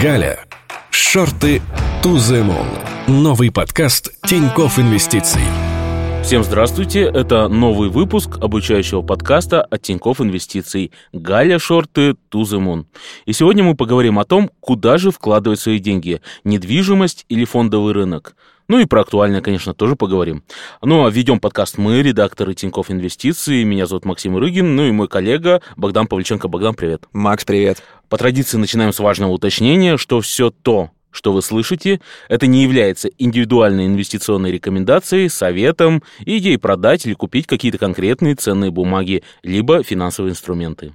Галя. Шорты to the moon. Новый подкаст Тиньков Инвестиций. Всем здравствуйте, это новый выпуск обучающего подкаста от Тиньков Инвестиций «Галя Шорты moon». И сегодня мы поговорим о том, куда же вкладывать свои деньги – недвижимость или фондовый рынок – ну и про актуальное, конечно, тоже поговорим. Ну а ведем подкаст мы, редакторы Тиньков Инвестиций. Меня зовут Максим Рыгин, ну и мой коллега Богдан Павличенко. Богдан, привет. Макс, привет. По традиции начинаем с важного уточнения, что все то, что вы слышите, это не является индивидуальной инвестиционной рекомендацией, советом, идеей продать или купить какие-то конкретные ценные бумаги, либо финансовые инструменты.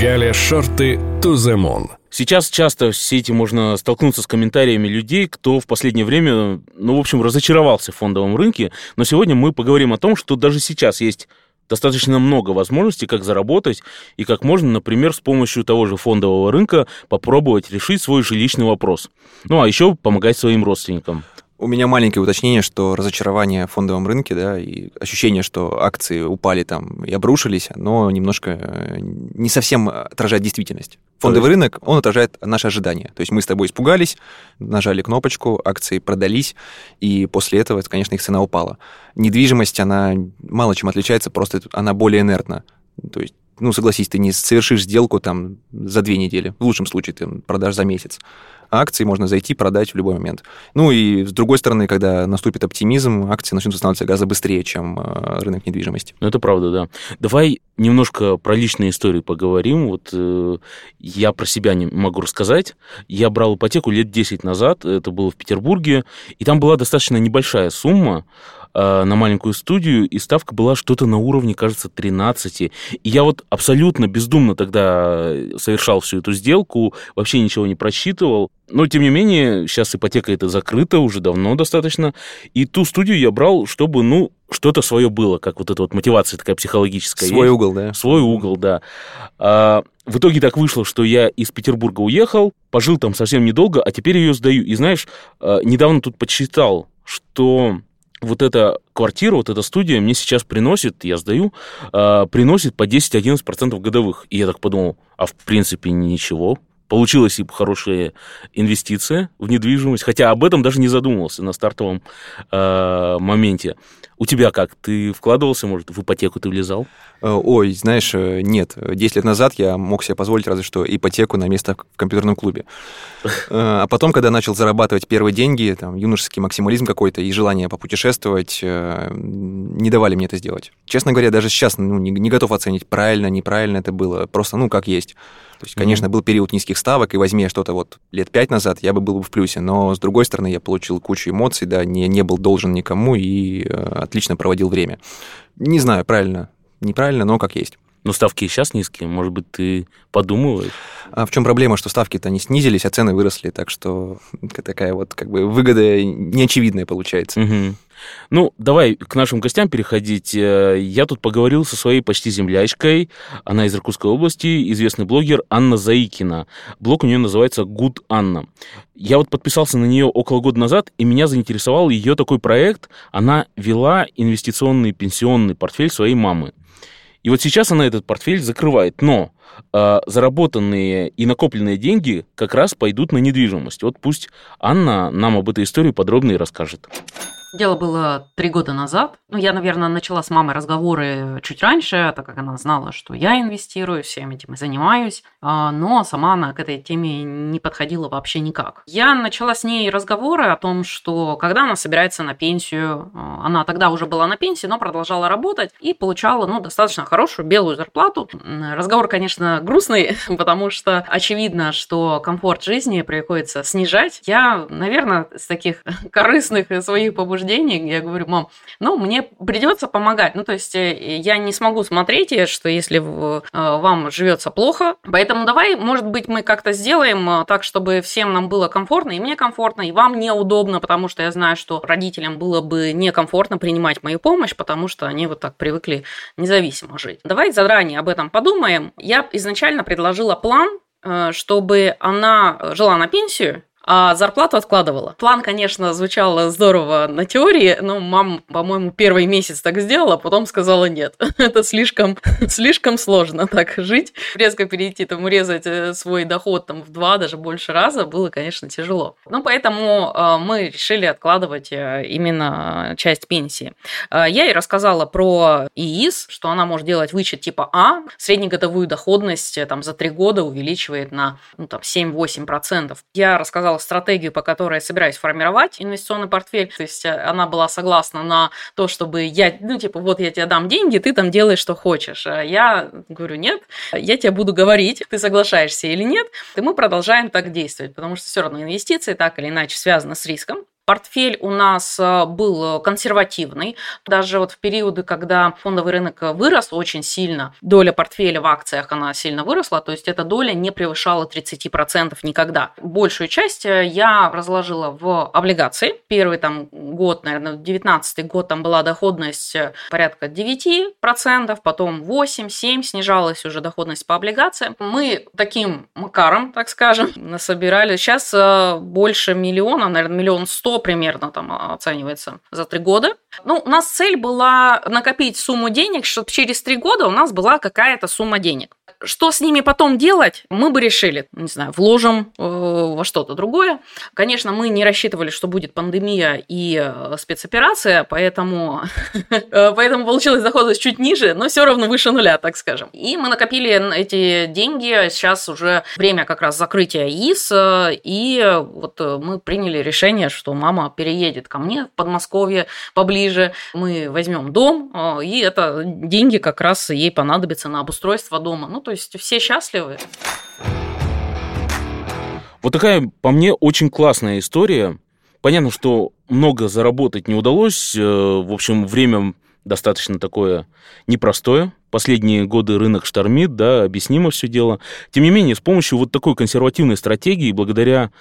Галя Шорты moon. Сейчас часто в сети можно столкнуться с комментариями людей, кто в последнее время, ну, в общем, разочаровался в фондовом рынке. Но сегодня мы поговорим о том, что даже сейчас есть достаточно много возможностей, как заработать, и как можно, например, с помощью того же фондового рынка попробовать решить свой жилищный вопрос. Ну, а еще помогать своим родственникам. У меня маленькое уточнение, что разочарование в фондовом рынке, да, и ощущение, что акции упали там и обрушились, но немножко э, не совсем отражает действительность. Фондовый есть... рынок, он отражает наши ожидания. То есть мы с тобой испугались, нажали кнопочку, акции продались, и после этого, конечно, их цена упала. Недвижимость, она мало чем отличается, просто она более инертна. То есть ну, согласись, ты не совершишь сделку там за две недели. В лучшем случае ты продашь за месяц акции можно зайти, продать в любой момент. Ну и с другой стороны, когда наступит оптимизм, акции начнут становиться гораздо быстрее, чем э, рынок недвижимости. Ну, это правда, да. Давай немножко про личные истории поговорим. Вот э, я про себя не могу рассказать. Я брал ипотеку лет 10 назад, это было в Петербурге, и там была достаточно небольшая сумма, Э, на маленькую студию, и ставка была что-то на уровне, кажется, 13. И я вот абсолютно бездумно тогда совершал всю эту сделку, вообще ничего не просчитывал. Но, тем не менее, сейчас ипотека это закрыта уже давно достаточно. И ту студию я брал, чтобы, ну, что-то свое было, как вот эта вот мотивация такая психологическая. Свой есть. угол, да? Свой угол, да. А, в итоге так вышло, что я из Петербурга уехал, пожил там совсем недолго, а теперь ее сдаю. И знаешь, а, недавно тут почитал, что вот эта квартира, вот эта студия мне сейчас приносит, я сдаю, э, приносит по 10-11% годовых. И я так подумал, а в принципе ничего, получилась и хорошая инвестиция в недвижимость, хотя об этом даже не задумывался на стартовом э, моменте. У тебя как? Ты вкладывался, может, в ипотеку ты влезал? Э, ой, знаешь, э, нет. Десять лет назад я мог себе позволить разве что ипотеку на место в компьютерном клубе. Э, а потом, когда начал зарабатывать первые деньги, там, юношеский максимализм какой-то и желание попутешествовать не давали мне это сделать. Честно говоря, даже сейчас ну, не, не готов оценить, правильно, неправильно это было. Просто, ну, как есть. То есть, конечно, был период низких ставок, и возьми что-то вот лет пять назад, я бы был бы в плюсе. Но, с другой стороны, я получил кучу эмоций, да, не, не был должен никому и отлично проводил время. Не знаю, правильно, неправильно, но как есть. Но ставки и сейчас низкие, может быть, ты подумываешь? А в чем проблема, что ставки-то не снизились, а цены выросли, так что такая вот как бы выгода неочевидная получается. Угу. Ну, давай к нашим гостям переходить. Э, я тут поговорил со своей почти землячкой. Она из Иркутской области, известный блогер Анна Заикина. Блог у нее называется Good Анна. Я вот подписался на нее около года назад, и меня заинтересовал ее такой проект. Она вела инвестиционный пенсионный портфель своей мамы. И вот сейчас она этот портфель закрывает, но э, заработанные и накопленные деньги как раз пойдут на недвижимость. Вот пусть Анна нам об этой истории подробно и расскажет. Дело было три года назад. Ну, я, наверное, начала с мамой разговоры чуть раньше, так как она знала, что я инвестирую, всем этим и занимаюсь. А, но сама она к этой теме не подходила вообще никак. Я начала с ней разговоры о том, что когда она собирается на пенсию, а, она тогда уже была на пенсии, но продолжала работать и получала, ну, достаточно хорошую белую зарплату. Разговор, конечно, грустный, потому что очевидно, что комфорт жизни приходится снижать. Я, наверное, с таких корыстных своих побуждений убеждений, я говорю, мам, ну, мне придется помогать. Ну, то есть э, я не смогу смотреть, э, что если э, вам живется плохо. Поэтому давай, может быть, мы как-то сделаем так, чтобы всем нам было комфортно, и мне комфортно, и вам неудобно, потому что я знаю, что родителям было бы некомфортно принимать мою помощь, потому что они вот так привыкли независимо жить. Давай заранее об этом подумаем. Я изначально предложила план, чтобы она жила на пенсию, а зарплату откладывала. План, конечно, звучал здорово на теории, но мама, по-моему, первый месяц так сделала, а потом сказала нет. Это слишком, слишком сложно так жить. Резко перейти, там, урезать э, свой доход там в два, даже больше раза было, конечно, тяжело. Ну, поэтому э, мы решили откладывать э, именно часть пенсии. Я ей рассказала про ИИС, что она может делать вычет типа А, среднегодовую доходность там за три года увеличивает на ну, там, 7-8%. Я рассказала стратегию, по которой я собираюсь формировать инвестиционный портфель. То есть она была согласна на то, чтобы я, ну, типа, вот я тебе дам деньги, ты там делаешь, что хочешь. Я говорю, нет, я тебе буду говорить, ты соглашаешься или нет, и мы продолжаем так действовать, потому что все равно инвестиции так или иначе связаны с риском. Портфель у нас э, был консервативный. Даже вот в периоды, когда фондовый рынок вырос очень сильно, доля портфеля в акциях, она сильно выросла, то есть эта доля не превышала 30% никогда. Большую часть э, я разложила в облигации. Первый там год, наверное, 19 год, там была доходность э, порядка 9%, потом 8-7 снижалась уже доходность по облигациям. Мы таким макаром, так скажем, насобирали. Сейчас больше миллиона, наверное, миллион сто примерно там оценивается за три года. Ну, у нас цель была накопить сумму денег, чтобы через три года у нас была какая-то сумма денег. Что с ними потом делать, мы бы решили, не знаю, вложим э, во что-то другое. Конечно, мы не рассчитывали, что будет пандемия и э, спецоперация, поэтому, э, поэтому получилась доходность чуть ниже, но все равно выше нуля, так скажем. И мы накопили эти деньги, сейчас уже время как раз закрытия ИС, и вот мы приняли решение, что мама переедет ко мне в Подмосковье поближе, мы возьмем дом, и это деньги как раз ей понадобятся на обустройство дома. Ну, то есть все счастливы. Вот такая, по мне, очень классная история. Понятно, что много заработать не удалось. Э, в общем, время достаточно такое непростое. Последние годы рынок штормит, да, объяснимо все дело. Тем не менее, с помощью вот такой консервативной стратегии, благодаря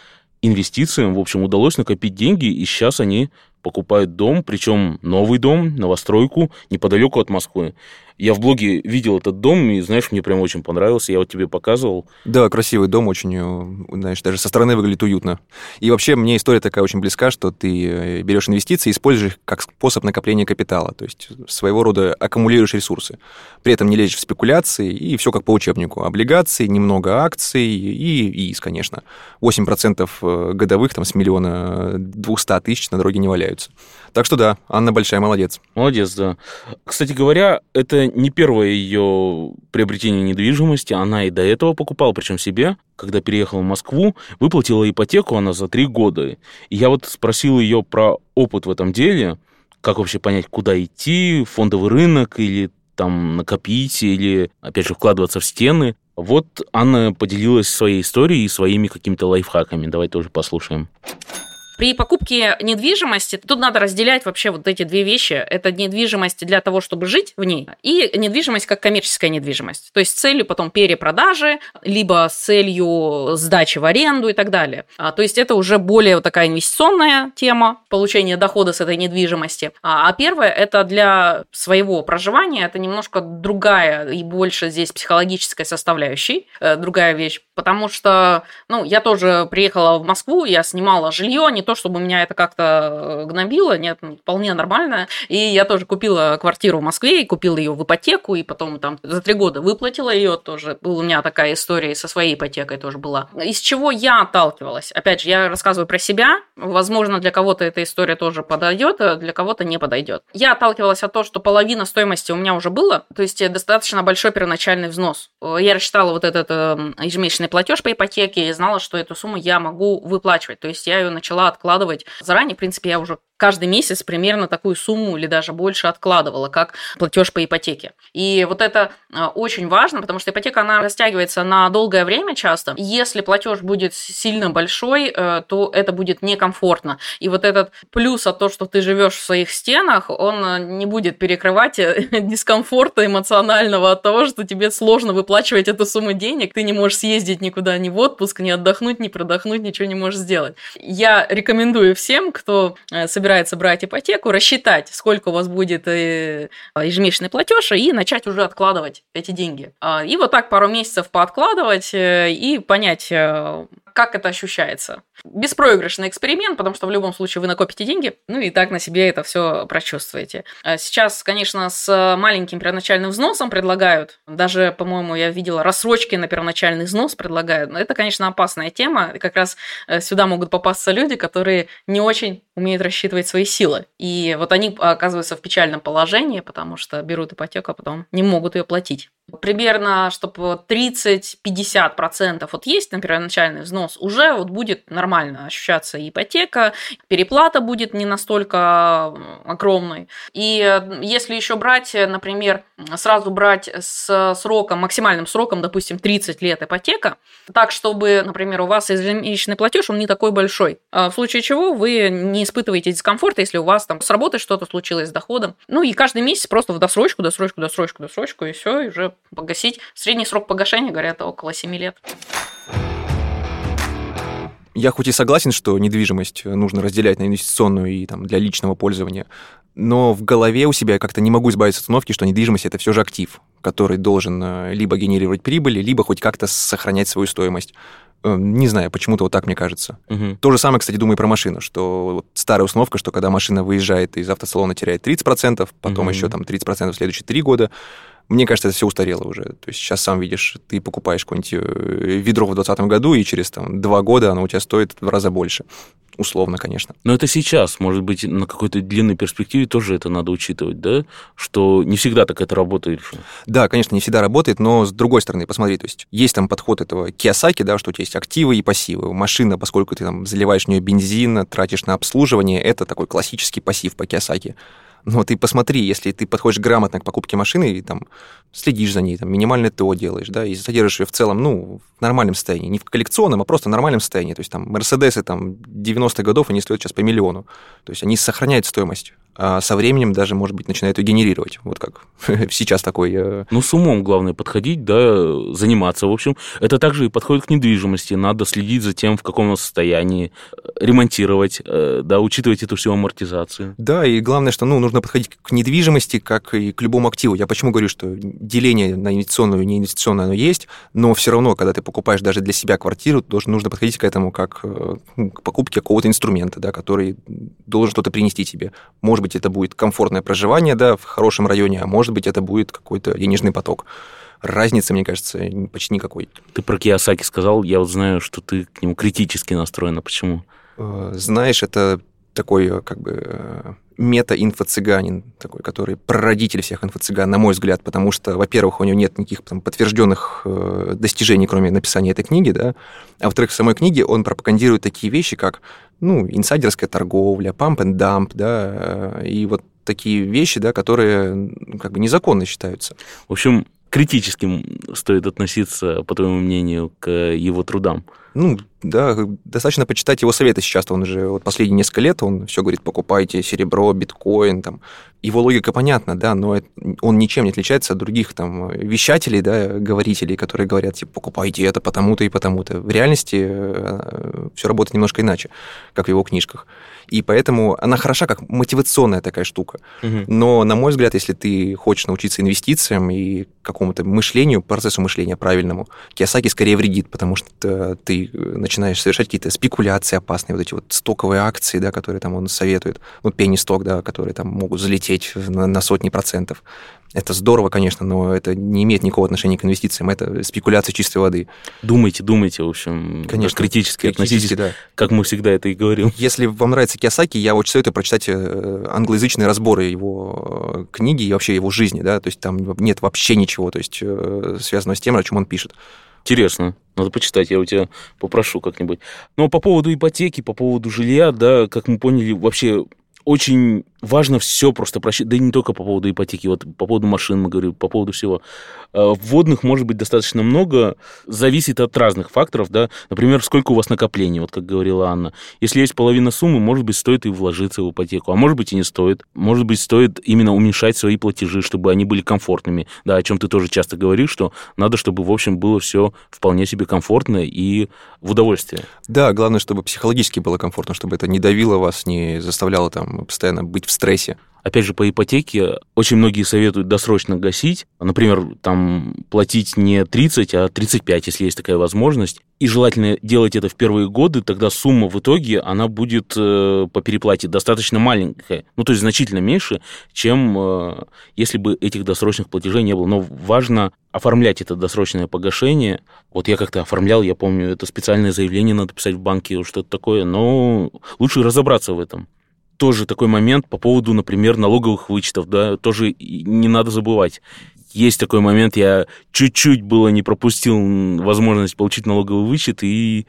инвестициям, в общем, удалось накопить деньги, и сейчас они покупают дом, причем новый дом, новостройку, неподалеку от Москвы. Я в блоге видел этот дом, и, знаешь, мне прям очень понравился. Я вот тебе показывал. Да, красивый дом, очень, э, знаешь, даже со стороны выглядит уютно. И вообще мне история такая очень близка, что ты э, берешь инвестиции и используешь их как способ накопления капитала. То есть своего рода аккумулируешь ресурсы. При этом не лезешь в спекуляции, и все как по учебнику. Облигации, немного акций и ИИС, конечно. 8% э, годовых там с миллиона 200 тысяч на дороге не валяются. Так что да, Анна большая молодец. Молодец, да. Кстати говоря, это не первое ее приобретение недвижимости. Она и до этого покупала, причем себе. Когда переехала в Москву, выплатила ипотеку она за три года. И я вот спросил ее про опыт в этом деле, как вообще понять, куда идти, фондовый рынок или там накопить или, опять же, вкладываться в стены. Вот Анна поделилась своей историей и своими какими-то лайфхаками. Давай тоже послушаем. При покупке недвижимости тут надо разделять вообще вот эти две вещи. Это недвижимость для того, чтобы жить в ней, и недвижимость как коммерческая недвижимость. То есть с целью потом перепродажи, либо с целью сдачи в аренду и так далее. А, то есть это уже более вот такая инвестиционная тема получения дохода с этой недвижимости. А, а первое это для своего проживания, это немножко другая и больше здесь психологическая составляющая, э, другая вещь, потому что, ну, я тоже приехала в Москву, я снимала жилье, не то, чтобы меня это как-то э, гнобило, нет, ну, вполне нормально. И я тоже купила квартиру в Москве, и купила ее в ипотеку, и потом там за три года выплатила ее тоже. Была у меня такая история, со своей ипотекой тоже была. Из чего я отталкивалась? Опять же, я рассказываю про себя. Возможно, для кого-то эта история тоже подойдет, а для кого-то не подойдет. Я отталкивалась от того, что половина стоимости у меня уже было, то есть достаточно большой первоначальный взнос. Я рассчитала вот этот эм, ежемесячный платеж по ипотеке и знала, что эту сумму я могу выплачивать. То есть я ее начала откладывать заранее. В принципе, я уже каждый месяц примерно такую сумму или даже больше откладывала, как платеж по ипотеке. И вот это а, очень важно, потому что ипотека, она растягивается на долгое время часто. Если платеж будет сильно большой, э, то это будет некомфортно. И вот этот плюс от того, что ты живешь в своих стенах, он э, не будет перекрывать э, дискомфорта эмоционального от того, что тебе сложно выплачивать эту сумму денег, ты не можешь съездить никуда ни в отпуск, ни отдохнуть, ни продохнуть, ничего не можешь сделать. Я рекомендую всем, кто собирается собирается брать ипотеку, рассчитать, сколько у вас будет э, ежемесячный платеж, и начать уже откладывать эти деньги. А, и вот так пару месяцев пооткладывать э, и понять, э, как это ощущается. Беспроигрышный эксперимент, потому что в любом случае вы накопите деньги, ну и так на себе это все прочувствуете. А сейчас, конечно, с маленьким первоначальным взносом предлагают, даже, по-моему, я видела рассрочки на первоначальный взнос предлагают. Но это, конечно, опасная тема. И как раз э, сюда могут попасться люди, которые не очень умеют рассчитывать свои силы. И вот они оказываются в печальном положении, потому что берут ипотеку, а потом не могут ее платить. Примерно, чтобы 30-50% вот есть, например, начальный взнос, уже вот будет нормально ощущаться ипотека, переплата будет не настолько огромной. И э, если еще брать, например, сразу брать с сроком, максимальным сроком, допустим, 30 лет ипотека, так, чтобы, например, у вас ежемесячный платеж, он не такой большой. А в случае чего вы не испытываете дискомфорта, если у вас там с работой что-то случилось с доходом. Ну и каждый месяц просто в досрочку, досрочку, досрочку, досрочку, и все, уже погасить. Средний срок погашения, говорят, около 7 лет. Я хоть и согласен, что недвижимость нужно разделять на инвестиционную и там, для личного пользования, но в голове у себя как-то не могу избавиться от установки, что недвижимость это все же актив, который должен э, либо генерировать прибыли, либо хоть как-то сохранять свою стоимость. Э, не знаю, почему-то вот так мне кажется. Угу. То же самое, кстати, думаю про машину, что вот старая установка, что когда машина выезжает из автосалона, теряет 30%, потом угу. еще там 30% в следующие три года, мне кажется, это все устарело уже. То есть сейчас сам видишь, ты покупаешь какое-нибудь э, ведро в 2020 году, и через там, два года оно у тебя стоит в раза больше. Условно, конечно. Но это сейчас, может быть, на какой-то длинной перспективе тоже это надо учитывать, да? Что не всегда так это работает. Да, конечно, не всегда работает, но с другой стороны, посмотри, то есть есть там подход этого Киосаки, да, что у тебя есть активы и пассивы. Машина, поскольку ты там заливаешь в нее бензин, тратишь на обслуживание, это такой классический пассив по Киосаки. Но ты посмотри, если ты подходишь грамотно к покупке машины и там следишь за ней, там, минимальное ТО делаешь, да, и содержишь ее в целом, ну, в нормальном состоянии, не в коллекционном, а просто в нормальном состоянии. То есть там Мерседесы там 90-х годов, они стоят сейчас по миллиону. То есть они сохраняют стоимость а со временем даже, может быть, начинает ее генерировать. Вот как сейчас такой... Э, ну, с умом главное подходить, да, заниматься. В общем, это также и подходит к недвижимости. Надо следить за тем, в каком она состоянии, ремонтировать, э, да, учитывать эту всю амортизацию. Да, и главное, что, ну, нужно подходить к недвижимости, как и к любому активу. Я почему говорю, что деление на инвестиционную и неинвестиционную оно есть, но все равно, когда ты покупаешь даже для себя квартиру, должен, нужно подходить к этому как э, ну, к покупке какого-то инструмента, да, который должен что-то принести тебе. Может быть, это будет комфортное проживание, да, в хорошем районе, а может быть, это будет какой-то денежный поток. Разницы, мне кажется, почти никакой. Ты про Киосаки сказал, я вот знаю, что ты к нему критически настроена. Почему? Э, знаешь, это такой э, как бы э, мета-инфо-цыганин, такой, который прародитель всех инфо-цыган, на мой взгляд, потому что, во-первых, у него нет никаких там, подтвержденных э, достижений, кроме написания этой книги, да, а во-вторых, в самой книге он пропагандирует такие вещи, как, ну, инсайдерская торговля, памп and dump, да, и вот такие вещи, да, которые как бы незаконно считаются. В общем, критическим стоит относиться, по твоему мнению, к его трудам? Ну, да, достаточно почитать его советы сейчас. Он уже вот последние несколько лет, он все говорит, покупайте серебро, биткоин, там. Его логика понятна, да, но он ничем не отличается от других там вещателей, да, говорителей, которые говорят, типа, покупайте это потому-то и потому-то. В реальности э, все работает немножко иначе, как в его книжках. И поэтому она хороша как мотивационная такая штука. Угу. Но, на мой взгляд, если ты хочешь научиться инвестициям и какому-то мышлению, процессу мышления правильному, Киосаки скорее вредит, потому что ты начинаешь совершать какие-то спекуляции опасные, вот эти вот стоковые акции, да, которые там он советует, ну, пенни-сток, да, которые там могут залететь на, на сотни процентов. Это здорово, конечно, но это не имеет никакого отношения к инвестициям. Это спекуляция чистой воды. Думайте, думайте, в общем, конечно, критически, критически относитесь, да. как мы всегда это и говорим. Если вам нравится Киосаки, я очень советую прочитать э, англоязычные разборы его э, книги и вообще его жизни, да, то есть там нет вообще ничего, то есть э, связанного с тем, о чем он пишет. Интересно. Надо почитать, я у тебя попрошу как-нибудь. Но по поводу ипотеки, по поводу жилья, да, как мы поняли, вообще очень важно все просто просчитать, да и не только по поводу ипотеки, вот по поводу машин мы говорим, по поводу всего. А, вводных может быть достаточно много, зависит от разных факторов, да, например, сколько у вас накоплений, вот как говорила Анна. Если есть половина суммы, может быть, стоит и вложиться в ипотеку, а может быть и не стоит. Может быть, стоит именно уменьшать свои платежи, чтобы они были комфортными, да, о чем ты тоже часто говоришь, что надо, чтобы, в общем, было все вполне себе комфортно и в удовольствие. Да, главное, чтобы психологически было комфортно, чтобы это не давило вас, не заставляло там постоянно быть в стрессе. опять же, по ипотеке очень многие советуют досрочно гасить. Например, там платить не 30, а 35, если есть такая возможность. И желательно делать это в первые годы, тогда сумма в итоге, она будет э, по переплате достаточно маленькая. Ну, то есть значительно меньше, чем э, если бы этих досрочных платежей не было. Но важно оформлять это досрочное погашение. Вот я как-то оформлял, я помню, это специальное заявление надо писать в банке, что-то такое, но лучше разобраться в этом тоже такой момент по поводу, например, налоговых вычетов, да, тоже не надо забывать. Есть такой момент, я чуть-чуть было не пропустил возможность получить налоговый вычет, и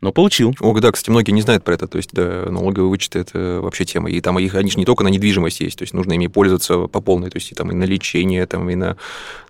но получил. О, да, кстати, многие не знают про это. То есть, да, налоговые вычеты – это вообще тема. И там их, они же не только на недвижимость есть, то есть нужно ими пользоваться по полной. То есть, и там и на лечение, там, и на,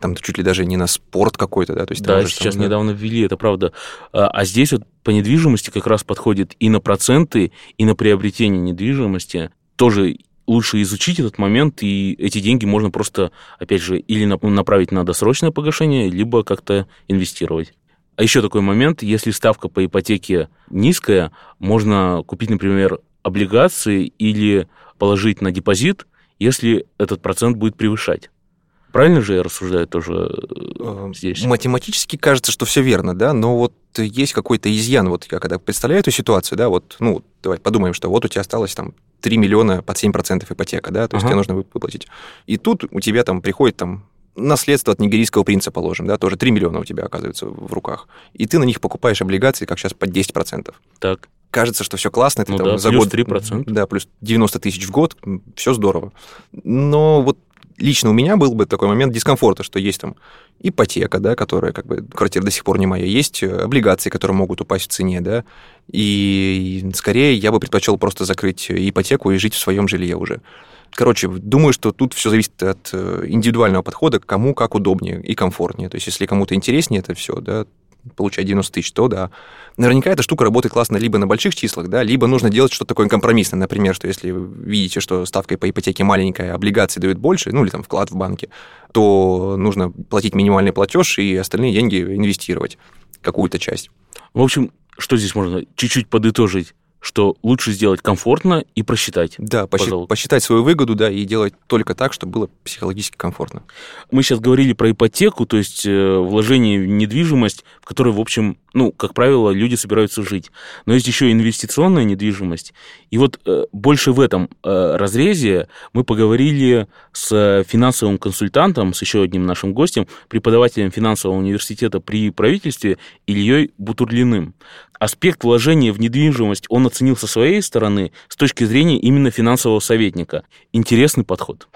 там, чуть ли даже не на спорт какой-то, да. То есть, да, сейчас там, недавно ввели, это правда. А, а здесь вот по недвижимости как раз подходит и на проценты, и на приобретение недвижимости. Тоже лучше изучить этот момент, и эти деньги можно просто, опять же, или направить на досрочное погашение, либо как-то инвестировать. А еще такой момент, если ставка по ипотеке низкая, можно купить, например, облигации или положить на депозит, если этот процент будет превышать. Правильно же я рассуждаю тоже э, здесь? Математически кажется, что все верно, да, но вот есть какой-то изъян. Вот я когда представляю эту ситуацию, да, вот, ну, давай подумаем, что вот у тебя осталось там 3 миллиона под 7% ипотека, да, то есть ага. тебе нужно выплатить. И тут у тебя там приходит там наследство от нигерийского принца, положим, да, тоже 3 миллиона у тебя оказывается в руках. И ты на них покупаешь облигации, как сейчас, под 10%. Так. Кажется, что все классно, ты ну там да, за плюс год... 3%. Да, плюс 90 тысяч в год, все здорово. Но вот лично у меня был бы такой момент дискомфорта, что есть там ипотека, да, которая как бы квартира до сих пор не моя, есть э, облигации, которые могут упасть в цене, да, и скорее я бы предпочел просто закрыть ипотеку и жить в своем жилье уже. Короче, думаю, что тут все зависит от э, индивидуального подхода, кому как удобнее и комфортнее. То есть, если кому-то интереснее это все, да, получать 90 тысяч, то да. Наверняка эта штука работает классно либо на больших числах, да, либо нужно делать что-то такое компромиссное. Например, что если видите, что ставка по ипотеке маленькая, облигации дают больше, ну или там вклад в банке, то нужно платить минимальный платеж и остальные деньги инвестировать, какую-то часть. В общем, что здесь можно чуть-чуть подытожить? Что лучше сделать комфортно и просчитать. Да, посчитать, посчитать свою выгоду, да, и делать только так, чтобы было психологически комфортно. Мы сейчас говорили про ипотеку, то есть э, вложение в недвижимость, в которой, в общем, ну, как правило, люди собираются жить. Но есть еще инвестиционная недвижимость. И вот э, больше в этом э, разрезе мы поговорили с финансовым консультантом, с еще одним нашим гостем, преподавателем финансового университета при правительстве Ильей Бутурлиным. Аспект вложения в недвижимость он оценил со своей стороны с точки зрения именно финансового советника. Интересный подход.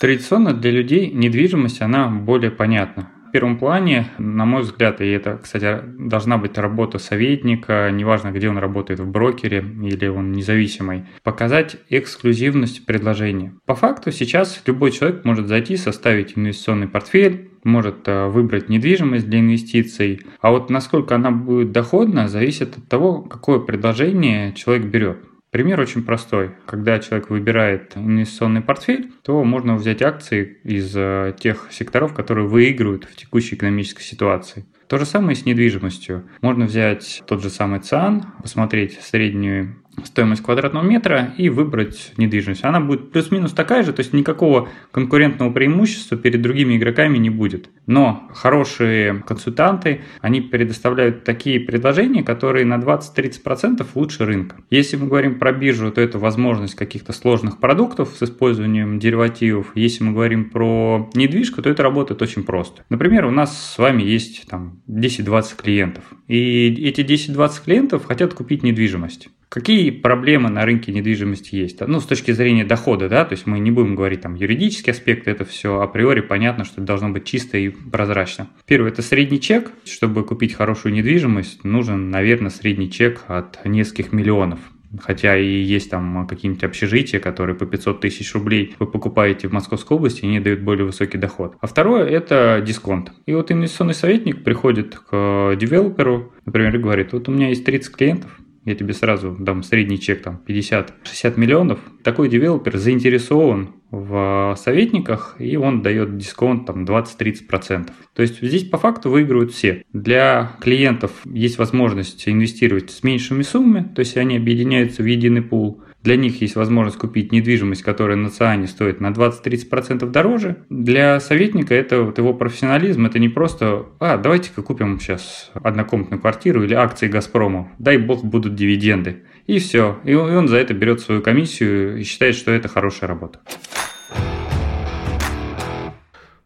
Традиционно для людей недвижимость, она более понятна первом плане, на мой взгляд, и это, кстати, должна быть работа советника, неважно, где он работает, в брокере или он независимый, показать эксклюзивность предложения. По факту сейчас любой человек может зайти, составить инвестиционный портфель, может э, выбрать недвижимость для инвестиций, а вот насколько она будет доходна, зависит от того, какое предложение человек берет. Пример очень простой. Когда человек выбирает инвестиционный портфель, то можно взять акции из э, тех секторов, которые выигрывают в текущей экономической ситуации. То же самое и с недвижимостью. Можно взять тот же самый ЦИАН, посмотреть среднюю стоимость квадратного метра и выбрать недвижимость. Она будет плюс-минус такая же, то есть никакого конкурентного преимущества перед другими игроками не будет. Но хорошие консультанты, они предоставляют такие предложения, которые на 20-30% лучше рынка. Если мы говорим про биржу, то это возможность каких-то сложных продуктов с использованием деривативов. Если мы говорим про недвижку, то это работает очень просто. Например, у нас с вами есть там 10-20 клиентов. И эти 10-20 клиентов хотят купить недвижимость. Какие проблемы на рынке недвижимости есть? Ну, с точки зрения дохода, да, то есть мы не будем говорить там юридические аспекты, это все априори понятно, что должно быть чисто и прозрачно. Первое – это средний чек. Чтобы купить хорошую недвижимость, нужен, наверное, средний чек от нескольких миллионов. Хотя и есть там какие-нибудь общежития, которые по 500 тысяч рублей вы покупаете в Московской области, и они дают более высокий доход. А второе – это дисконт. И вот инвестиционный советник приходит к девелоперу, например, и говорит, вот у меня есть 30 клиентов, я тебе сразу дам средний чек там 50-60 миллионов, такой девелопер заинтересован в советниках, и он дает дисконт там 20-30%. То есть здесь по факту выигрывают все. Для клиентов есть возможность инвестировать с меньшими суммами, то есть они объединяются в единый пул. Для них есть возможность купить недвижимость, которая на ЦИАНе стоит на 20-30% дороже. Для советника это вот его профессионализм, это не просто, а, давайте-ка купим сейчас однокомнатную квартиру или акции «Газпрома», дай бог будут дивиденды. И все. И он за это берет свою комиссию и считает, что это хорошая работа.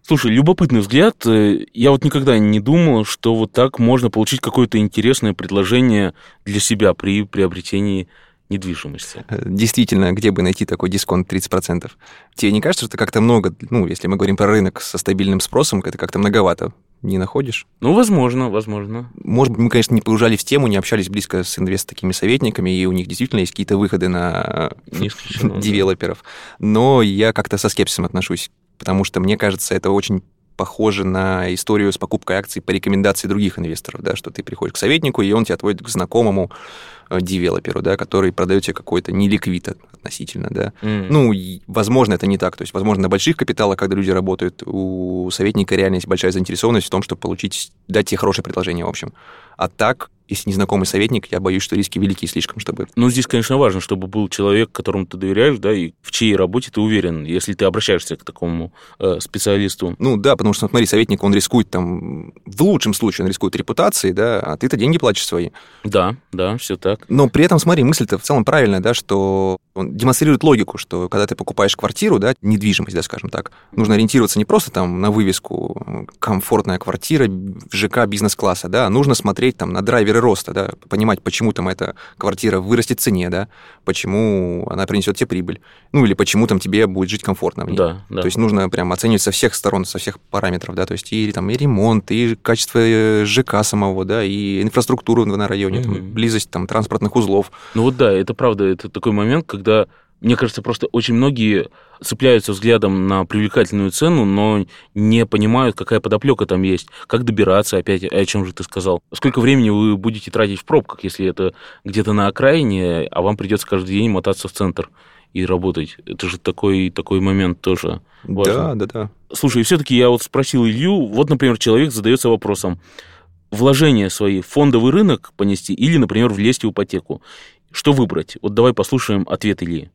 Слушай, любопытный взгляд. Э, я вот никогда не думал, что вот так можно получить какое-то интересное предложение для себя при приобретении недвижимости. Э, действительно, где бы найти такой дисконт 30%? Тебе не кажется, что это как-то много, ну, если мы говорим про рынок со стабильным спросом, это как-то многовато? Не находишь? Ну, возможно, возможно. Может быть, мы, конечно, не погружали в тему, не общались близко с инвест такими советниками, и у них действительно есть какие-то выходы на девелоперов. Но я как-то со скепсисом отношусь потому что, мне кажется, это очень похоже на историю с покупкой акций по рекомендации других инвесторов, да, что ты приходишь к советнику, и он тебя отводит к знакомому э, девелоперу, да, который продает тебе какой-то неликвид относительно, да. Mm. Ну, возможно, это не так. То есть, возможно, на больших капиталах, когда люди работают, у советника реально есть большая заинтересованность в том, чтобы получить, дать тебе хорошее предложение, в общем. А так, если незнакомый советник, я боюсь, что риски велики слишком, чтобы... Ну, здесь, конечно, важно, чтобы был человек, которому ты доверяешь, да, и в чьей работе ты уверен, если ты обращаешься к такому э, специалисту. Ну, да, потому что, смотри, советник, он рискует там... В лучшем случае он рискует репутацией, да, а ты-то деньги платишь свои. Да, да, все так. Но при этом, смотри, мысль-то в целом правильная, да, что он демонстрирует логику, что когда ты покупаешь квартиру, да, недвижимость, да, скажем так, нужно ориентироваться не просто там на вывеску «комфортная квартира ЖК бизнес-класса», да, а нужно смотреть там на драйверы роста, да, понимать, почему там эта квартира вырастет в цене, да, почему она принесет тебе прибыль, ну или почему там тебе будет жить комфортно в ней. Да, да. То есть нужно прям оценивать со всех сторон, со всех параметров, да, то есть и там и ремонт, и качество э, ЖК самого, да, и инфраструктуру на районе, mm-hmm. там, близость там транспортных узлов. Ну вот да, это правда, это такой момент, когда мне кажется, просто очень многие цепляются взглядом на привлекательную цену, но не понимают, какая подоплека там есть, как добираться, опять, о чем же ты сказал. Сколько времени вы будете тратить в пробках, если это где-то на окраине, а вам придется каждый день мотаться в центр и работать. Это же такой, такой момент тоже важен. Да, да, да. Слушай, все-таки я вот спросил Илью, вот, например, человек задается вопросом, вложения свои в фондовый рынок понести или, например, влезть в ипотеку. Что выбрать? Вот давай послушаем ответ Ильи.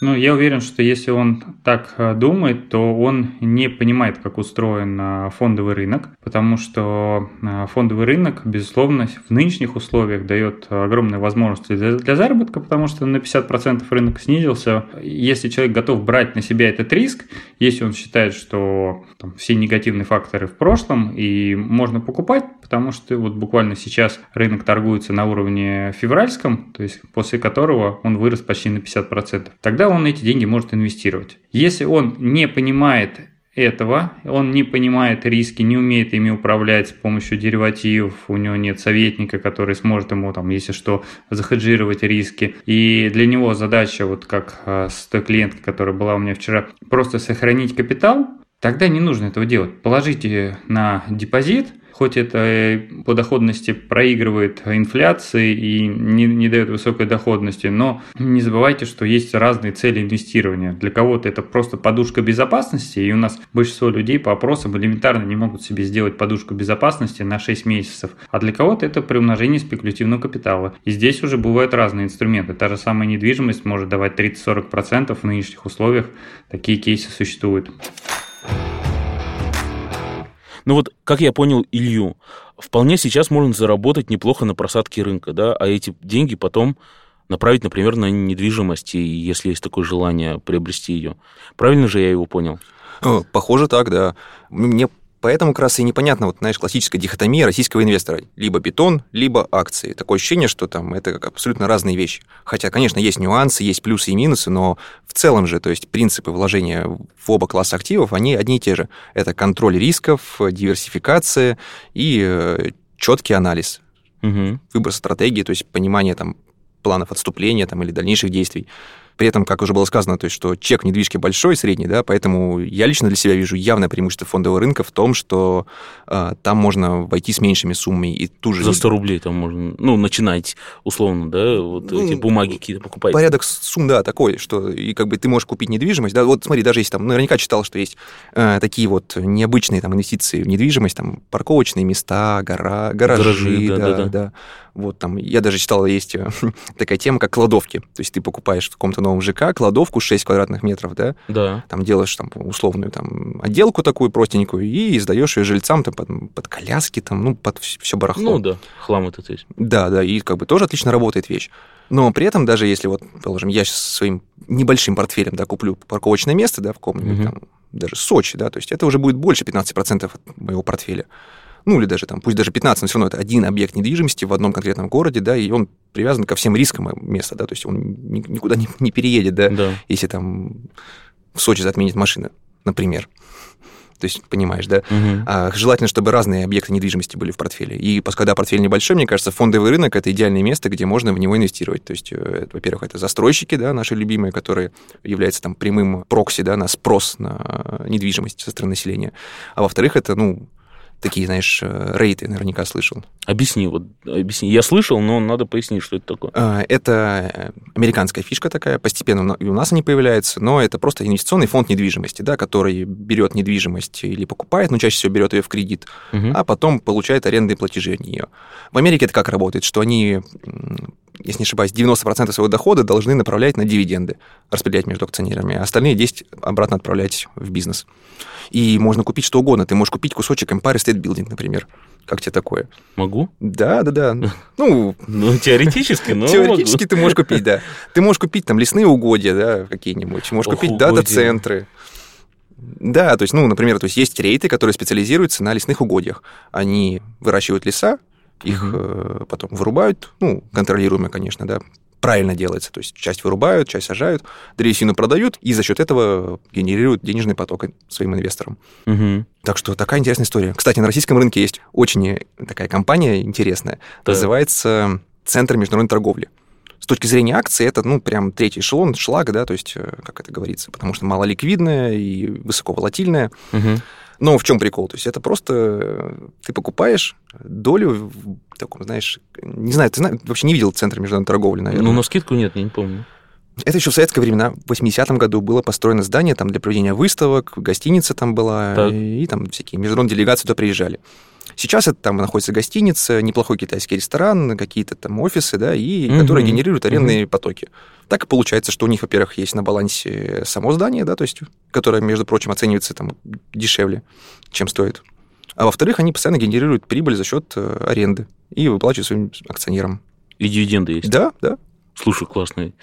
Ну, я уверен, что если он так э, думает, то он не понимает, как устроен э, фондовый рынок, потому что э, фондовый рынок, безусловно, в нынешних условиях дает огромные возможности для, заработка, потому что на 50% рынок снизился. Если человек готов брать на себя этот риск, если он считает, что там, все негативные факторы в прошлом и можно покупать, потому что вот буквально сейчас рынок торгуется на уровне февральском, то есть после которого он вырос почти на 50%. Тогда он эти деньги может инвестировать. Если он не понимает этого, он не понимает риски, не умеет ими управлять с помощью деривативов, у него нет советника, который сможет ему, там, если что, захеджировать риски. И для него задача, вот как э, с той клиенткой, которая была у меня вчера, просто сохранить капитал, тогда не нужно этого делать. Положите на депозит – хоть это э, по доходности проигрывает инфляции и не, не дает высокой доходности, но не забывайте, что есть разные цели инвестирования. Для кого-то это просто подушка безопасности, и у нас большинство людей по опросам элементарно не могут себе сделать подушку безопасности на 6 месяцев, а для кого-то это приумножение спекулятивного капитала. И здесь уже бывают разные инструменты. Та же самая недвижимость может давать 30-40% в нынешних условиях. Такие кейсы существуют. Ну вот, как я понял Илью, вполне сейчас можно заработать неплохо на просадке рынка, да, а эти деньги потом направить, например, на недвижимость, если есть такое желание приобрести ее. Правильно же я его понял? Похоже так, да. Мне Поэтому как раз и непонятно, вот, знаешь, классическая дихотомия российского инвестора. Либо бетон, либо акции. Такое ощущение, что там это абсолютно разные вещи. Хотя, конечно, есть нюансы, есть плюсы и минусы, но в целом же, то есть принципы вложения в оба класса активов, они одни и те же. Это контроль рисков, диверсификация и э, четкий анализ. Угу. Выбор стратегии, то есть понимание там планов отступления там, или дальнейших действий. При этом, как уже было сказано, то есть, что чек недвижки большой, средний, да, поэтому я лично для себя вижу явное преимущество фондового рынка в том, что э, там можно войти с меньшими суммами и ту же... За 100 рублей там можно, ну, начинать условно, да, вот ну, эти бумаги какие-то покупать. Порядок сумм, да, такой, что и как бы ты можешь купить недвижимость, да, вот смотри, даже если там, наверняка читал, что есть э, такие вот необычные там инвестиции в недвижимость, там парковочные места, гора, гаражи, гаражи да, да, да, да. Вот там, я даже читал, есть э, такая тема, как кладовки. То есть ты покупаешь в каком-то новом ЖК кладовку 6 квадратных метров, да? Да. Там делаешь там условную там отделку такую простенькую и сдаешь ее жильцам там под, под коляски, там, ну, под все барахло. Ну да, хлам этот есть. Да, да, и как бы тоже отлично работает вещь. Но при этом, даже если вот, положим, я сейчас своим небольшим портфелем, да, куплю парковочное место, да, в каком-нибудь угу. там, даже Сочи, да, то есть это уже будет больше 15% от моего портфеля ну или даже там, пусть даже 15, но все равно это один объект недвижимости в одном конкретном городе, да, и он привязан ко всем рискам места, да, то есть он никуда не, не переедет, да, да, если там в Сочи отменит машина, например. То есть, понимаешь, да? Угу. А, желательно, чтобы разные объекты недвижимости были в портфеле. И когда портфель небольшой, мне кажется, фондовый рынок – это идеальное место, где можно в него инвестировать. То есть, э, во-первых, это застройщики, да, наши любимые, которые являются там прямым прокси, да, на спрос на недвижимость со стороны населения. А во-вторых, это, ну, такие, знаешь, э, рейты наверняка слышал. Объясни, вот объясни. Я слышал, но надо пояснить, что это такое. А, это э, американская фишка такая, постепенно и у нас они появляются, но это просто инвестиционный фонд недвижимости, да, который берет недвижимость или покупает, но чаще всего берет ее в кредит, угу. а потом получает арендные платежи от нее. В Америке это как работает, что они если не ошибаюсь, 90% своего дохода должны направлять на дивиденды, распределять между акционерами, а остальные 10 обратно отправлять в бизнес. И можно купить что угодно. Ты можешь купить кусочек Empire Building, например. Как тебе такое? Могу? Да, да, да. Ну, ну теоретически, но Теоретически могу. ты можешь купить, да. Ты можешь купить там лесные угодья, да, какие-нибудь. Можешь Ох, купить дата-центры. Да, то есть, ну, например, то есть есть рейты, которые специализируются на лесных угодьях. Они выращивают леса, их угу. потом вырубают, ну, контролируемо, конечно, да, правильно делается. То есть часть вырубают, часть сажают, древесину продают, и за счет этого генерируют денежный поток своим инвесторам. Угу. Так что такая интересная история. Кстати, на российском рынке есть очень такая компания интересная, да. называется Центр международной торговли. С точки зрения акций, это, ну, прям третий эшелон, шлаг, да, то есть, э, как это говорится, потому что малоликвидная и высоковолатильная. Угу. Но в чем прикол? То есть это просто э, ты покупаешь долю в таком, знаешь, не знаю, ты знаешь, вообще не видел центр международной торговли, наверное. Ну, на скидку нет, я не помню. Это еще в советское времена, в 80-м году было построено здание там для проведения выставок, гостиница там была, так. и, и там всякие международные делегации туда приезжали. Сейчас это там находится гостиница, неплохой китайский ресторан, какие-то там офисы, да, и угу. которые генерируют арендные угу. потоки. Так и получается, что у них, во-первых, есть на балансе само здание, да, то есть, которое, между прочим, оценивается там дешевле, чем стоит. А во-вторых, они постоянно генерируют прибыль за счет э, аренды и выплачивают своим акционерам. И дивиденды есть? Да, да. Слушай, классный.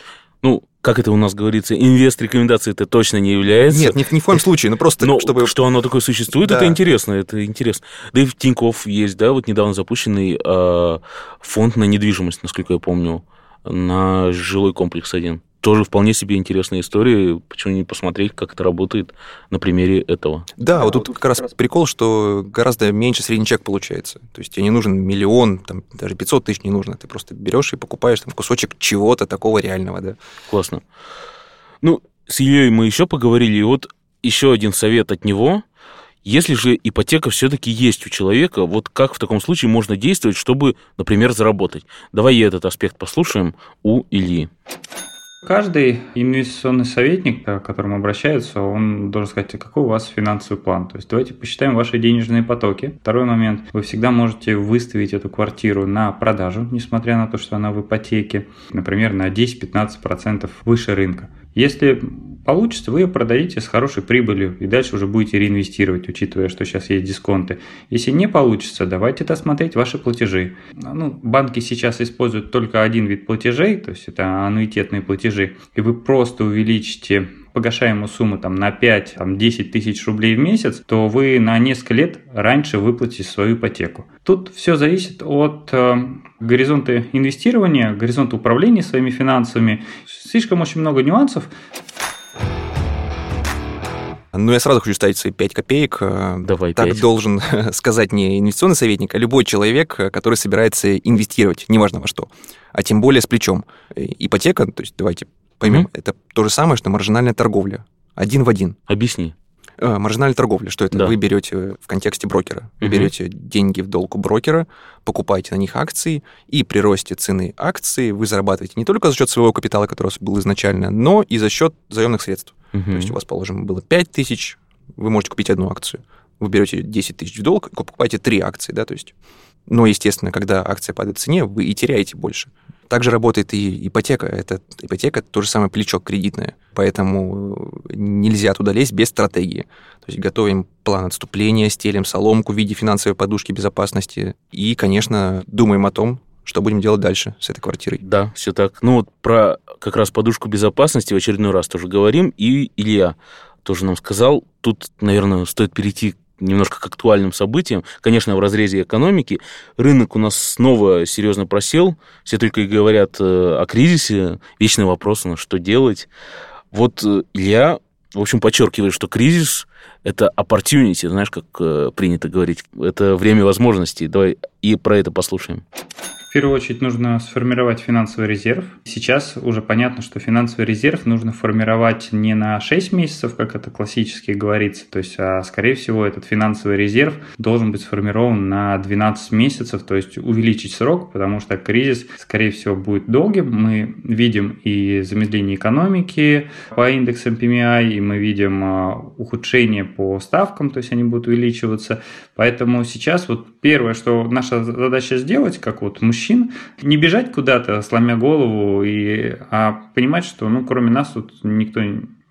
Ну, как это у нас говорится, инвест рекомендации это точно не является. Нет, ни, ни в коем случае, ну просто Но чтобы... что оно такое существует, да. это интересно, это интересно. Да и в Тинькофф есть, да, вот недавно запущенный э, фонд на недвижимость, насколько я помню, на жилой комплекс один тоже вполне себе интересная история. Почему не посмотреть, как это работает на примере этого? Да, вот тут как раз прикол, что гораздо меньше средний чек получается. То есть тебе не нужен миллион, там, даже 500 тысяч не нужно. Ты просто берешь и покупаешь там кусочек чего-то такого реального, да. Классно. Ну, с Ильей мы еще поговорили, и вот еще один совет от него. Если же ипотека все-таки есть у человека, вот как в таком случае можно действовать, чтобы, например, заработать? Давай этот аспект послушаем у Ильи. Каждый инвестиционный советник, к которому обращается, он должен сказать, а какой у вас финансовый план. То есть давайте посчитаем ваши денежные потоки. Второй момент. Вы всегда можете выставить эту квартиру на продажу, несмотря на то, что она в ипотеке, например, на 10-15% выше рынка. Если получится, вы ее продадите с хорошей прибылью и дальше уже будете реинвестировать, учитывая, что сейчас есть дисконты. Если не получится, давайте досмотреть ваши платежи. Ну, банки сейчас используют только один вид платежей, то есть это аннуитетные платежи, и вы просто увеличите погашаемую сумму там, на 5-10 тысяч рублей в месяц, то вы на несколько лет раньше выплатите свою ипотеку. Тут все зависит от э, горизонта инвестирования, горизонта управления своими финансами. Слишком очень много нюансов. Ну, я сразу хочу ставить свои 5 копеек. Э, Давай, Так 5. должен сказать не инвестиционный советник, а любой человек, э, который собирается инвестировать, неважно во что, а тем более с плечом. Ипотека, то есть давайте Поймем, Мгм. это то же самое, что маржинальная торговля. Один в один. Объясни. Э, Маржинальная торговля, что это? Да. Вы берете в контексте брокера, вы Мгм. берете деньги в долг у брокера, покупаете на них акции, и при росте цены акции вы зарабатываете не только за счет своего капитала, который у вас был изначально, но и за счет заемных средств. То есть у вас, положим, было 5 тысяч, вы можете купить одну акцию. Вы берете 10 тысяч в долг и покупаете 3 акции, да, то есть... Но, естественно, когда акция падает в цене, вы и теряете больше. Также работает и ипотека. Это ипотека это то же самое плечо кредитное. Поэтому э, нельзя туда лезть без стратегии. То есть готовим план отступления, стелим соломку в виде финансовой подушки безопасности и, конечно, думаем о том, что будем делать дальше с этой квартирой. Да, все так. Ну вот про как раз подушку безопасности в очередной раз тоже говорим. И Илья тоже нам сказал, тут, наверное, стоит перейти немножко к актуальным событиям. Конечно, в разрезе экономики рынок у нас снова серьезно просел. Все только и говорят э, о кризисе. Вечный вопрос, ну, что делать. Вот э, Илья, в общем, подчеркивает, что кризис – это opportunity, знаешь, как э, принято говорить. Это время возможностей. Давай и про это послушаем. Первую очередь нужно сформировать финансовый резерв. Сейчас уже понятно, что финансовый резерв нужно формировать не на 6 месяцев, как это классически говорится, то есть, а скорее всего этот финансовый резерв должен быть сформирован на 12 месяцев, то есть увеличить срок, потому что кризис, скорее всего, будет долгим. Мы видим и замедление экономики по индексам PMI, и мы видим а, ухудшение по ставкам, то есть они будут увеличиваться. Поэтому сейчас вот первое, что наша задача сделать, как вот мужчин, не бежать куда-то, сломя голову, и, а понимать, что ну, кроме нас тут никто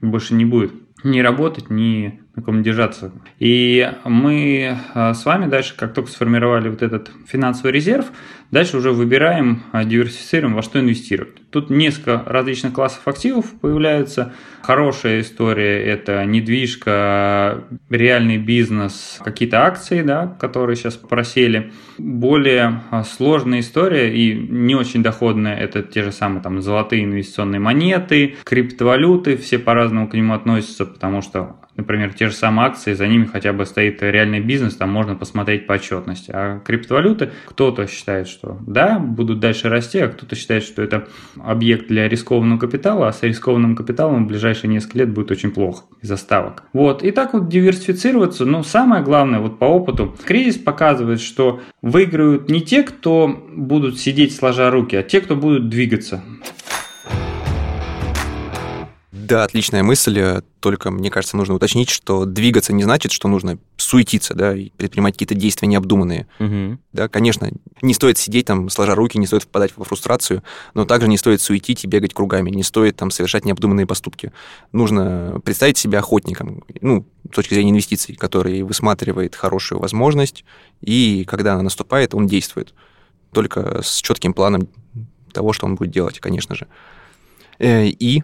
больше не будет ни работать, ни на ком держаться. И мы а, с вами дальше, как только сформировали вот этот финансовый резерв, дальше уже выбираем, а, диверсифицируем, во что инвестировать. Тут несколько различных классов активов появляются. Хорошая история – это недвижка, реальный бизнес, какие-то акции, да, которые сейчас просели. Более а, сложная история и не очень доходная – это те же самые там золотые инвестиционные монеты, криптовалюты, все по-разному к нему относятся, потому что например, те же самые акции, за ними хотя бы стоит реальный бизнес, там можно посмотреть по отчетности. А криптовалюты, кто-то считает, что да, будут дальше расти, а кто-то считает, что это объект для рискованного капитала, а с рискованным капиталом в ближайшие несколько лет будет очень плохо из-за ставок. Вот, и так вот диверсифицироваться, но самое главное, вот по опыту, кризис показывает, что выиграют не те, кто будут сидеть сложа руки, а те, кто будут двигаться. Да, отличная мысль, только, мне кажется, нужно уточнить, что двигаться не значит, что нужно суетиться, да, и предпринимать какие-то действия необдуманные. Угу. Да, конечно, не стоит сидеть там, сложа руки, не стоит впадать во фрустрацию, но также не стоит суетить и бегать кругами, не стоит там совершать необдуманные поступки. Нужно представить себя охотником, ну, с точки зрения инвестиций, который высматривает хорошую возможность, и когда она наступает, он действует. Только с четким планом того, что он будет делать, конечно же. И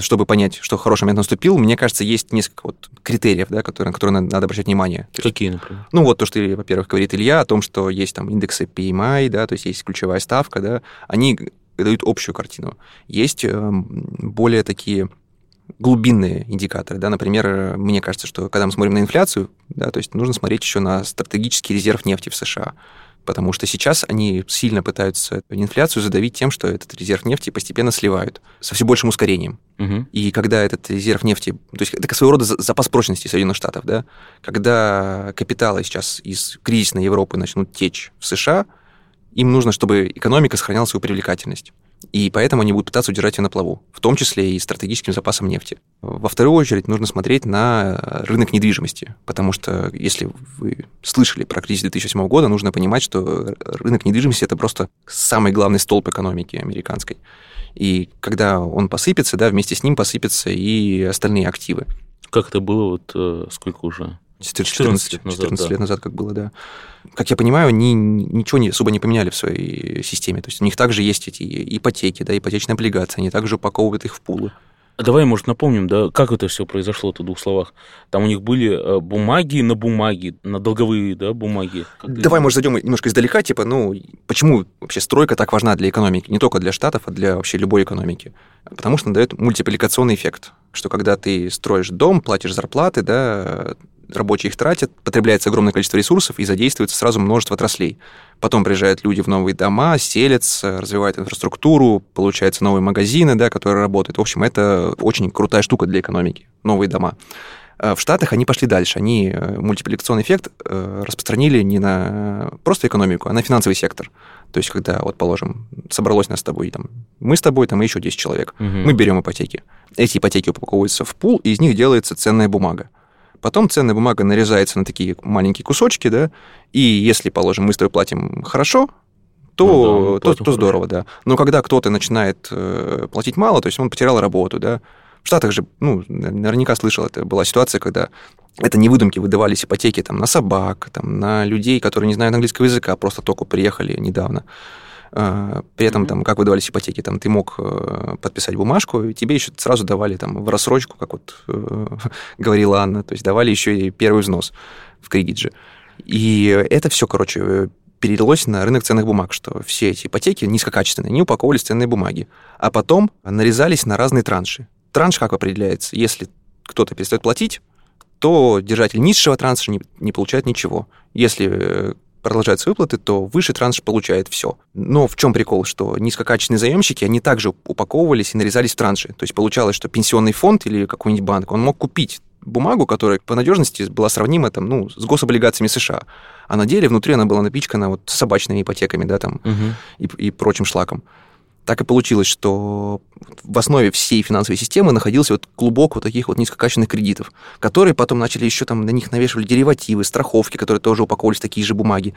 чтобы понять, что хороший момент наступил, мне кажется, есть несколько вот критериев, да, которые, на которые надо, надо обращать внимание. Какие, например? Ну, вот то, что, во-первых, говорит Илья, о том, что есть там индексы PMI, да, то есть есть ключевая ставка, да, они дают общую картину. Есть э, более такие глубинные индикаторы, да, например, мне кажется, что когда мы смотрим на инфляцию, да, то есть нужно смотреть еще на стратегический резерв нефти в США, потому что сейчас они сильно пытаются инфляцию задавить тем, что этот резерв нефти постепенно сливают со все большим ускорением. Угу. И когда этот резерв нефти, то есть это своего рода запас прочности Соединенных Штатов, да, когда капиталы сейчас из кризисной Европы начнут течь в США, им нужно, чтобы экономика сохраняла свою привлекательность. И поэтому они будут пытаться удержать ее на плаву, в том числе и стратегическим запасом нефти. Во вторую очередь нужно смотреть на рынок недвижимости, потому что если вы слышали про кризис 2008 года, нужно понимать, что рынок недвижимости – это просто самый главный столб экономики американской. И когда он посыпется, да, вместе с ним посыпятся и остальные активы. Как это было, вот э, сколько уже? 14, 14 лет назад, 14 да. лет назад, как было, да. Как я понимаю, они ничего не, особо не поменяли в своей системе. То есть у них также есть эти ипотеки, да, ипотечные облигации, они также упаковывают их в пулы. А давай, может, напомним, да, как это все произошло в двух словах. Там у них были бумаги на бумаги, на долговые, да, бумаги. Как давай, может, зайдем немножко издалека, типа, ну, почему вообще стройка так важна для экономики? Не только для Штатов, а для вообще любой экономики. Потому что она дает мультипликационный эффект, что когда ты строишь дом, платишь зарплаты, да, рабочие их тратят, потребляется огромное количество ресурсов и задействуется сразу множество отраслей. Потом приезжают люди в новые дома, селятся, развивают инфраструктуру, получаются новые магазины, да, которые работают. В общем, это очень крутая штука для экономики, новые дома. А в Штатах они пошли дальше. Они э, мультипликационный эффект э, распространили не на просто экономику, а на финансовый сектор. То есть, когда, вот, положим, собралось нас с тобой, там, мы с тобой, там, и еще 10 человек, угу. мы берем ипотеки. Эти ипотеки упаковываются в пул, и из них делается ценная бумага. Потом ценная бумага нарезается на такие маленькие кусочки, да, и если, положим, мы с тобой платим хорошо, то, ну, да, то, то здорово, да. Но когда кто-то начинает э, платить мало, то есть он потерял работу, да, в Штатах же, ну, наверняка слышал, это была ситуация, когда это не выдумки, выдавались ипотеки там, на собак, там, на людей, которые не знают английского языка, просто только приехали недавно. А, при этом, там, как выдавались ипотеки, там, ты мог э, подписать бумажку, и тебе еще сразу давали там, в рассрочку, как вот э, говорила Анна, то есть давали еще и первый взнос в кредит же. И это все, короче, перелилось на рынок ценных бумаг, что все эти ипотеки низкокачественные, они упаковывались в ценные бумаги, а потом нарезались на разные транши. Транш как определяется? Если кто-то перестает платить, то держатель низшего транша не, не получает ничего. Если э, продолжаются выплаты, то выше транш получает все. Но в чем прикол, что низкокачественные заемщики, они также упаковывались и нарезались в транши. То есть получалось, что пенсионный фонд или какой-нибудь банк, он мог купить бумагу, которая по надежности была сравнима там, ну, с гособлигациями США. А на деле внутри она была напичкана вот собачными ипотеками, да, там, угу. и, и прочим шлаком так и получилось, что в основе всей финансовой системы находился вот клубок вот таких вот низкокачественных кредитов, которые потом начали еще там на них навешивали деривативы, страховки, которые тоже упаковывались в такие же бумаги.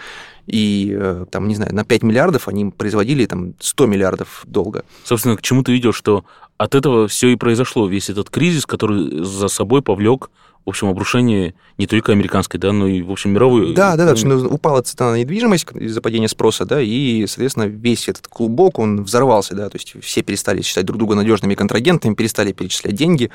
И э, там, не знаю, на 5 миллиардов они производили там 100 миллиардов долга. Собственно, к чему ты видел, что от этого все и произошло, весь этот кризис, который за собой повлек в общем, обрушение не только американской, да, но и, в общем, мировой. Да, да, да, что упала цена на недвижимость из-за падения спроса, да, и, соответственно, весь этот клубок, он взорвался, да, то есть все перестали считать друг друга надежными контрагентами, перестали перечислять деньги,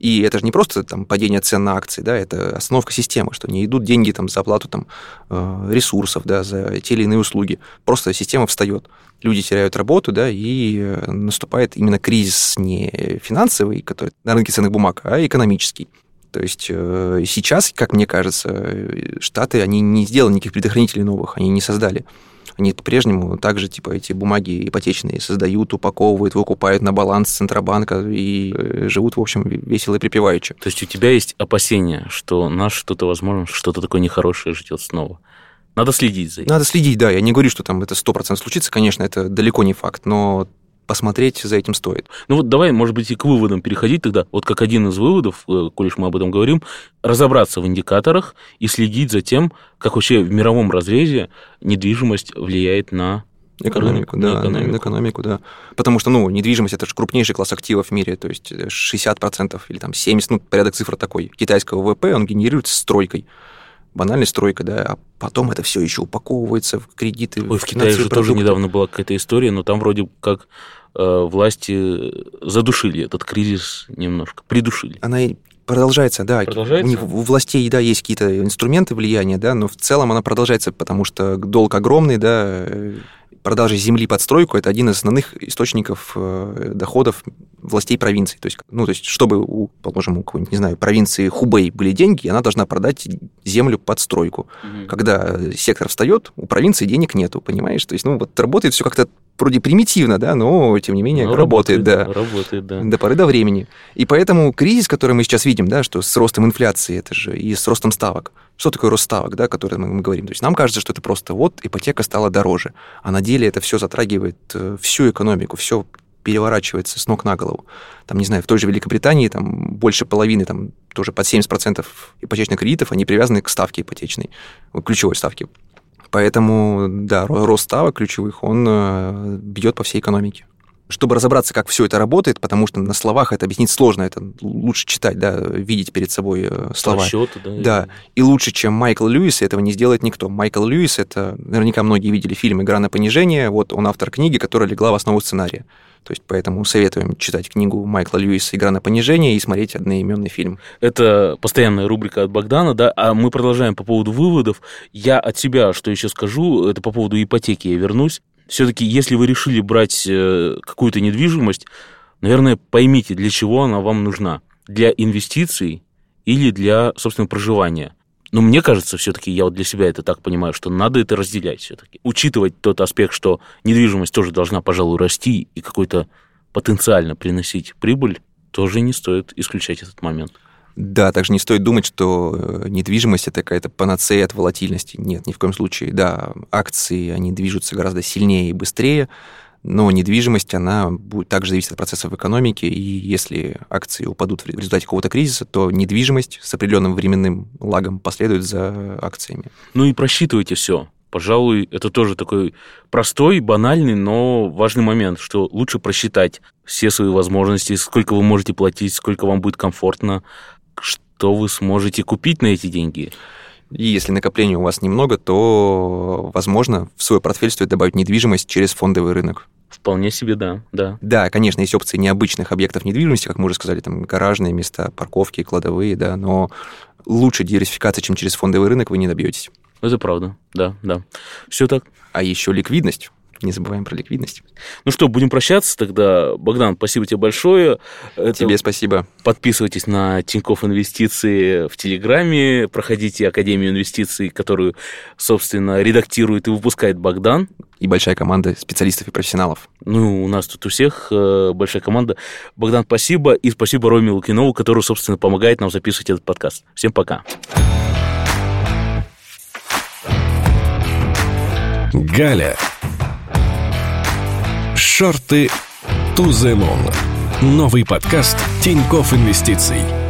и это же не просто там падение цен на акции, да, это остановка системы, что не идут деньги там за оплату там э, ресурсов, да, за те или иные услуги. Просто система встает. Люди теряют работу, да, и э, наступает именно кризис не финансовый, который на рынке ценных бумаг, а экономический. То есть э, сейчас, как мне кажется, Штаты, они не сделали никаких предохранителей новых, они не создали. Они по-прежнему также, типа, эти бумаги ипотечные создают, упаковывают, выкупают на баланс Центробанка и э, живут, в общем, весело и припеваючи. То есть у тебя есть опасения, что нас что-то, возможно, что-то такое нехорошее ждет снова? Надо следить за этим. Надо следить, да. Я не говорю, что там это 100% случится, конечно, это далеко не факт, но посмотреть за этим стоит. Ну вот давай, может быть, и к выводам переходить тогда. Вот как один из выводов, э, коль мы об этом говорим, разобраться в индикаторах и следить за тем, как вообще в мировом разрезе недвижимость влияет на Экономику, да, экономику. экономику, да. Потому что, ну, недвижимость это же крупнейший класс активов в мире, то есть 60% или там 70%, ну, порядок цифр такой, китайского ВВП, он генерируется стройкой. Банальная стройка, да, а потом это все еще упаковывается в кредиты. Ой, в, в Китае же продукты. тоже недавно была какая-то история, но там вроде как э, власти задушили этот кризис немножко, придушили. Она и продолжается, да. Продолжается? У, них, у властей, да, есть какие-то инструменты влияния, да, но в целом она продолжается, потому что долг огромный, да, продажи земли под стройку – это один из основных источников э, доходов властей провинций. То есть, ну, то есть, чтобы, у, положим, у какой-нибудь, не знаю, провинции Хубей были деньги, она должна продать землю под стройку. Угу. Когда сектор встает, у провинции денег нету, понимаешь? То есть, ну, вот работает все как-то вроде примитивно, да, но тем не менее но работает, работает, да. Работает, да. До поры до времени. И поэтому кризис, который мы сейчас видим, да, что с ростом инфляции, это же и с ростом ставок. Что такое рост ставок, да, который мы, мы говорим? То есть нам кажется, что это просто вот ипотека стала дороже, а на деле это все затрагивает э, всю экономику, все переворачивается с ног на голову. Там, не знаю, в той же Великобритании там больше половины, там тоже под 70% ипотечных кредитов, они привязаны к ставке ипотечной, ключевой ставке. Поэтому, да, рост ставок ключевых, он э, бьет по всей экономике. Чтобы разобраться, как все это работает, потому что на словах это объяснить сложно, это лучше читать, да, видеть перед собой э, слова. Расчеты, да. Да, и лучше, чем Майкл Льюис, этого не сделает никто. Майкл Льюис, это, наверняка многие видели фильм «Игра на понижение», вот он автор книги, которая легла в основу сценария. То есть поэтому советуем читать книгу Майкла Льюиса «Игра на понижение» и смотреть одноименный фильм. Это постоянная рубрика от Богдана, да, а мы продолжаем по поводу выводов. Я от себя, что еще скажу, это по поводу ипотеки я вернусь. Все-таки, если вы решили брать э, какую-то недвижимость, наверное, поймите, для чего она вам нужна. Для инвестиций или для, собственно, проживания. Но мне кажется, все-таки, я вот для себя это так понимаю, что надо это разделять все-таки. Учитывать тот аспект, что недвижимость тоже должна, пожалуй, расти и какой-то потенциально приносить прибыль, тоже не стоит исключать этот момент. Да, также не стоит думать, что э, недвижимость это какая-то панацея от волатильности. Нет, ни в коем случае. Да, акции, они движутся гораздо сильнее и быстрее, но недвижимость, она будет также зависеть от процессов в экономике, и если акции упадут в результате какого-то кризиса, то недвижимость с определенным временным лагом последует за акциями. Ну и просчитывайте все. Пожалуй, это тоже такой простой, банальный, но важный момент, что лучше просчитать все свои возможности, сколько вы можете платить, сколько вам будет комфортно, что вы сможете купить на эти деньги. И если накопления у вас немного, то, возможно, в свой портфель стоит добавить недвижимость через фондовый рынок. Вполне себе, да, да. Да, конечно, есть опции необычных объектов недвижимости, как мы уже сказали, там гаражные места, парковки, кладовые, да, но лучше диверсификации, чем через фондовый рынок, вы не добьетесь. Это правда, да, да. Все так. А еще ликвидность. Не забываем про ликвидность. Ну что, будем прощаться тогда. Богдан, спасибо тебе большое. Это... Тебе спасибо. Подписывайтесь на Тинькофф Инвестиции в Телеграме, проходите Академию инвестиций, которую, собственно, редактирует и выпускает Богдан. И большая команда специалистов и профессионалов. Ну, у нас тут у всех э, большая команда. Богдан, спасибо. И спасибо Роме Лукинову, который, собственно, помогает нам записывать этот подкаст. Всем пока. Галя. Шорты moon. Новый подкаст Тинькофф Инвестиций.